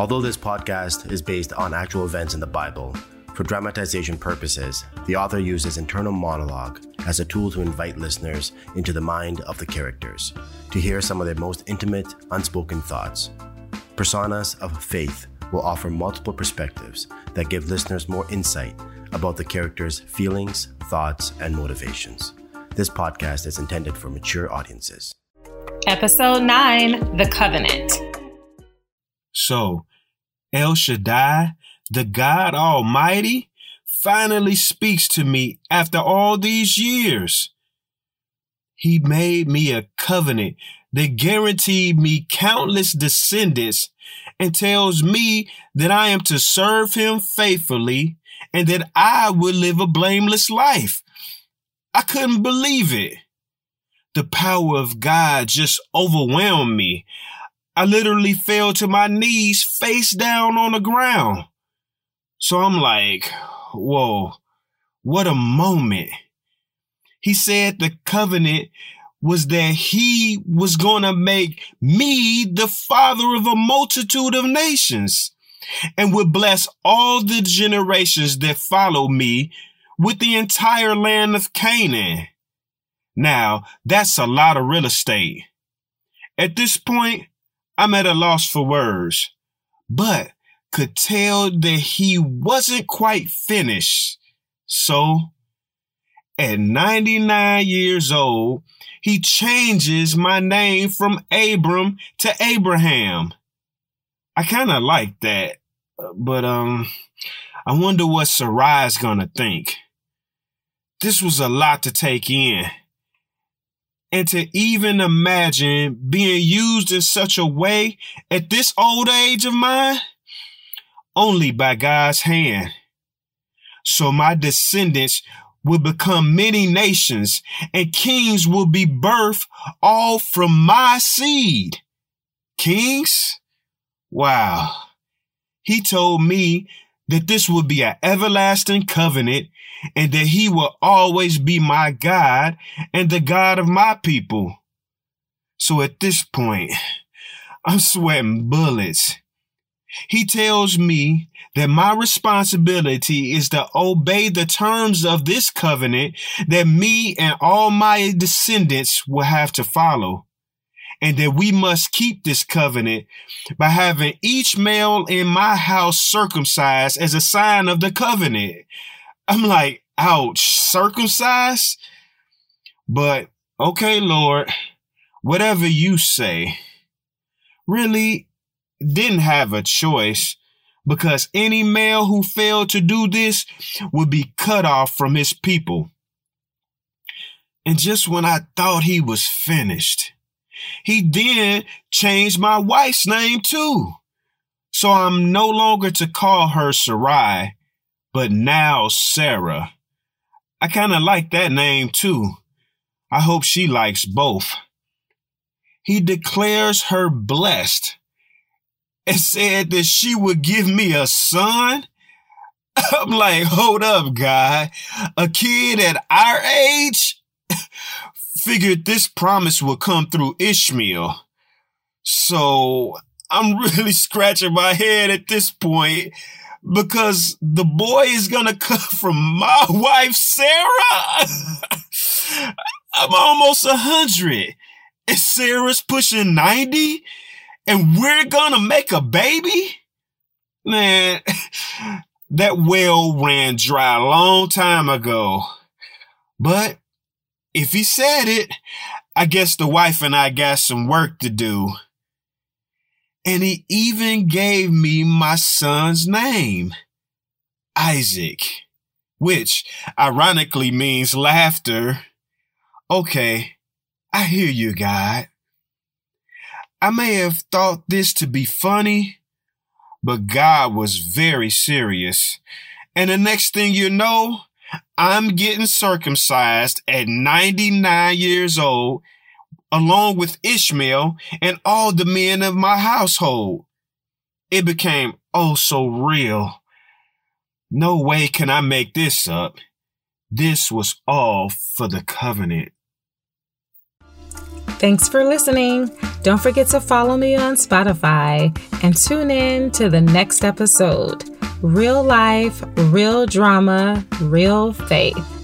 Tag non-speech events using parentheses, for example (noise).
Although this podcast is based on actual events in the Bible, for dramatization purposes, the author uses internal monologue as a tool to invite listeners into the mind of the characters to hear some of their most intimate, unspoken thoughts. Personas of Faith will offer multiple perspectives that give listeners more insight about the characters' feelings, thoughts, and motivations. This podcast is intended for mature audiences. Episode 9 The Covenant. So, El Shaddai, the God Almighty, finally speaks to me after all these years. He made me a covenant that guaranteed me countless descendants and tells me that I am to serve him faithfully and that I would live a blameless life. I couldn't believe it. The power of God just overwhelmed me. I literally fell to my knees face down on the ground. So I'm like, whoa, what a moment. He said the covenant was that he was going to make me the father of a multitude of nations and would bless all the generations that follow me with the entire land of Canaan. Now, that's a lot of real estate. At this point, I'm at a loss for words, but could tell that he wasn't quite finished. So, at 99 years old, he changes my name from Abram to Abraham. I kind of like that, but um, I wonder what Sarai's gonna think. This was a lot to take in. And to even imagine being used in such a way at this old age of mine, only by God's hand. So my descendants will become many nations and kings will be birthed all from my seed. Kings? Wow. He told me that this will be an everlasting covenant and that he will always be my God and the God of my people. So at this point, I'm sweating bullets. He tells me that my responsibility is to obey the terms of this covenant that me and all my descendants will have to follow. And that we must keep this covenant by having each male in my house circumcised as a sign of the covenant. I'm like, ouch, circumcised? But okay, Lord, whatever you say. Really didn't have a choice because any male who failed to do this would be cut off from his people. And just when I thought he was finished, he then changed my wife's name too. So I'm no longer to call her Sarai, but now Sarah. I kind of like that name too. I hope she likes both. He declares her blessed and said that she would give me a son. (laughs) I'm like, hold up, guy. A kid at our age? Figured this promise would come through Ishmael. So I'm (laughs) really scratching my head at this point because the boy is gonna come (laughs) from my wife, Sarah. (laughs) I'm almost a hundred. And Sarah's pushing 90 and we're gonna make a baby? Man, that well ran dry a long time ago. But if he said it, I guess the wife and I got some work to do. And he even gave me my son's name, Isaac, which ironically means laughter. Okay, I hear you, God. I may have thought this to be funny, but God was very serious. And the next thing you know, I'm getting circumcised at 99 years old along with Ishmael and all the men of my household. It became oh so real. No way can I make this up. This was all for the covenant. Thanks for listening. Don't forget to follow me on Spotify and tune in to the next episode. Real life, real drama, real faith.